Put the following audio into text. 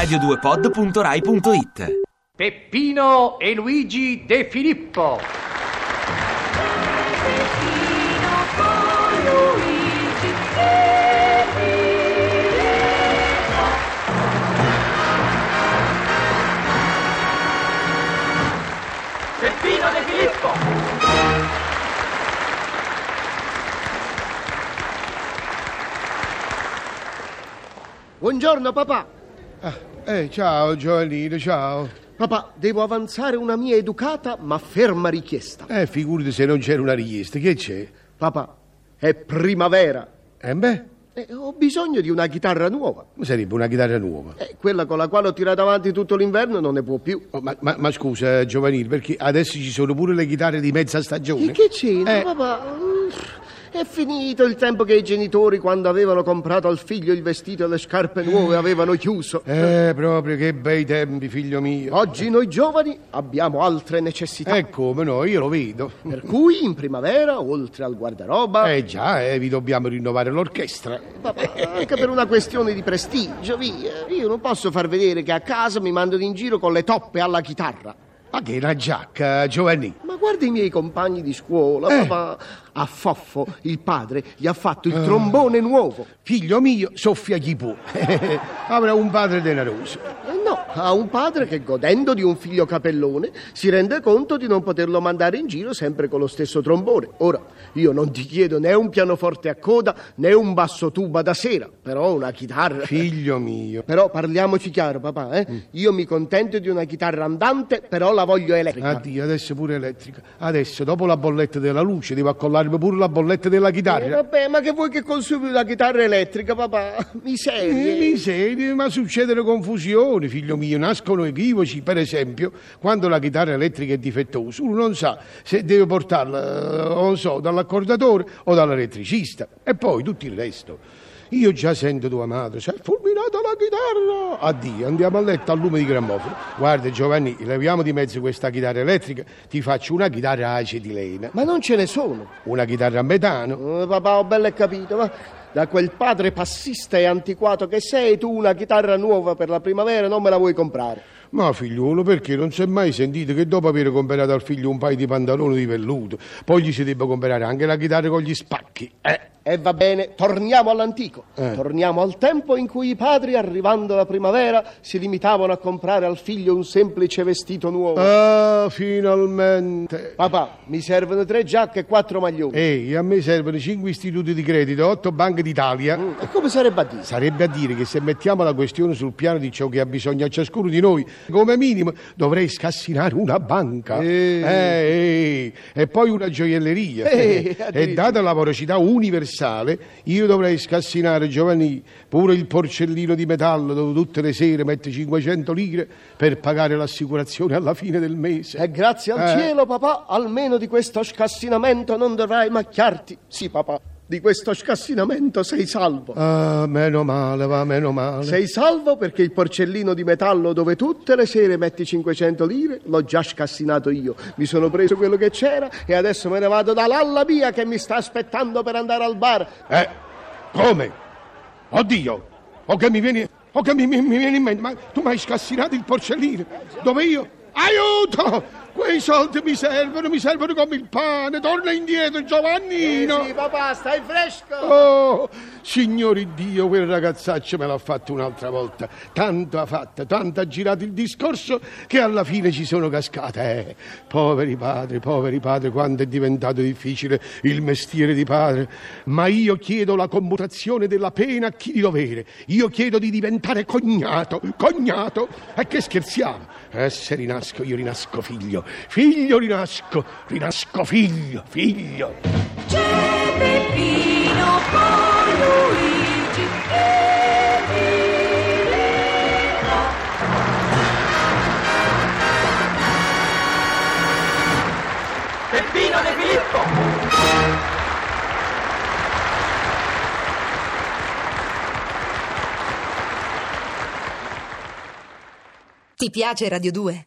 radio2pod.rai.it Peppino e Luigi De Filippo. Peppino De Filippo. Buongiorno papà. Eh, ciao Giovannino, ciao. Papà, devo avanzare una mia educata ma ferma richiesta. Eh, figurati se non c'era una richiesta, che c'è? Papà, è primavera. Eh beh, E ho bisogno di una chitarra nuova. sarebbe una chitarra nuova. Eh, quella con la quale ho tirato avanti tutto l'inverno non ne può più. Oh, ma, ma- ma scusa, Giovanni, perché adesso ci sono pure le chitarre di mezza E stagione? che c'entra, Eh. papà? È finito il tempo che i genitori, quando avevano comprato al figlio il vestito e le scarpe nuove, avevano chiuso. Eh, proprio che bei tempi, figlio mio. Oggi noi giovani abbiamo altre necessità. Eh, come no, io lo vedo. Per cui in primavera, oltre al guardaroba, Eh già, eh, vi dobbiamo rinnovare l'orchestra. Papà, anche per una questione di prestigio, via. Io non posso far vedere che a casa mi mandano in giro con le toppe alla chitarra. Ma che una giacca, Giovanni? Ma guarda i miei compagni di scuola, Eh. papà. A Foffo, il padre, gli ha fatto il trombone nuovo. Figlio mio, soffia chi può. Avrà un padre denaroso. Ha un padre che, godendo di un figlio capellone, si rende conto di non poterlo mandare in giro sempre con lo stesso trombone. Ora, io non ti chiedo né un pianoforte a coda né un basso tuba da sera, però una chitarra. Figlio mio. Però parliamoci chiaro, papà, eh? Io mi contento di una chitarra andante, però la voglio elettrica. Addio, adesso pure elettrica. Adesso, dopo la bolletta della luce, devo accollarmi pure la bolletta della Eh, chitarra. vabbè, ma che vuoi che consumi una chitarra elettrica, papà? Miserie. Eh, miseria, ma succedono confusioni, figlio mio, nascono equivoci, per esempio, quando la chitarra elettrica è difettosa, uno non sa se deve portarla, eh, non so, dall'accordatore o dall'elettricista, e poi tutto il resto. Io già sento tua madre, si è fulminata la chitarra! Addio, andiamo a letto al lume di grammofono. Guarda Giovanni, leviamo di mezzo questa chitarra elettrica, ti faccio una chitarra a acetilena, Ma non ce ne sono. una chitarra a metano, Eh, papà, ho bello capito, ma da quel padre passista e antiquato che sei, tu una chitarra nuova per la primavera non me la vuoi comprare. Ma figliuolo, perché non si è mai sentito che dopo aver comprato al figlio un paio di pantaloni di velluto, poi gli si debba comprare anche la chitarra con gli spacchi? Eh, E va bene, torniamo all'antico. Eh. Torniamo al tempo in cui i padri, arrivando la primavera, si limitavano a comprare al figlio un semplice vestito nuovo. ah, finalmente. Papà, mi servono tre giacche e quattro maglioni. Ehi, a me servono cinque istituti di credito, otto banche d'Italia. E come sarebbe a dire? Sarebbe a dire che se mettiamo la questione sul piano di ciò che ha bisogno a ciascuno di noi, come minimo dovrei scassinare una banca. Eh. Eh, e poi una gioielleria. Eh, e data la voracità universale, io dovrei scassinare, Giovanni, pure il porcellino di metallo dove tutte le sere mette 500 lire per pagare l'assicurazione alla fine del mese. E grazie al Eh. cielo, papà, almeno di questo scassinamento non dovrai macchiarti. Sì, papà, di questo scassinamento sei salvo. Ah, meno male, va, meno male. Sei salvo perché il porcellino di metallo dove tutte le sere metti 500 lire l'ho già scassinato io. Mi sono preso quello che c'era e adesso me ne vado da Lalla Mia che mi sta aspettando per andare al bar. Eh, come? Oddio! O che mi viene, o che mi, mi- mi viene in mente, ma tu mi hai scassinato il porcellino? Dove io? Aiuto! Quei soldi mi servono, mi servono come il pane. Torna indietro, Giovannino! sì, papà, stai fresco. Oh, signori Dio, quel ragazzaccio me l'ha fatto un'altra volta. Tanto ha fatto, tanto ha girato il discorso che alla fine ci sono cascate. Eh, poveri padri, poveri padri, quanto è diventato difficile il mestiere di padre. Ma io chiedo la commutazione della pena a chi di dovere. Io chiedo di diventare cognato, cognato. E che scherziamo? Eh, se rinasco, io rinasco figlio. Figlio rinasco, rinasco figlio, figlio. C'è Peppino con Luigi e Filippo. Peppino De Filippo. Ti piace Radio 2?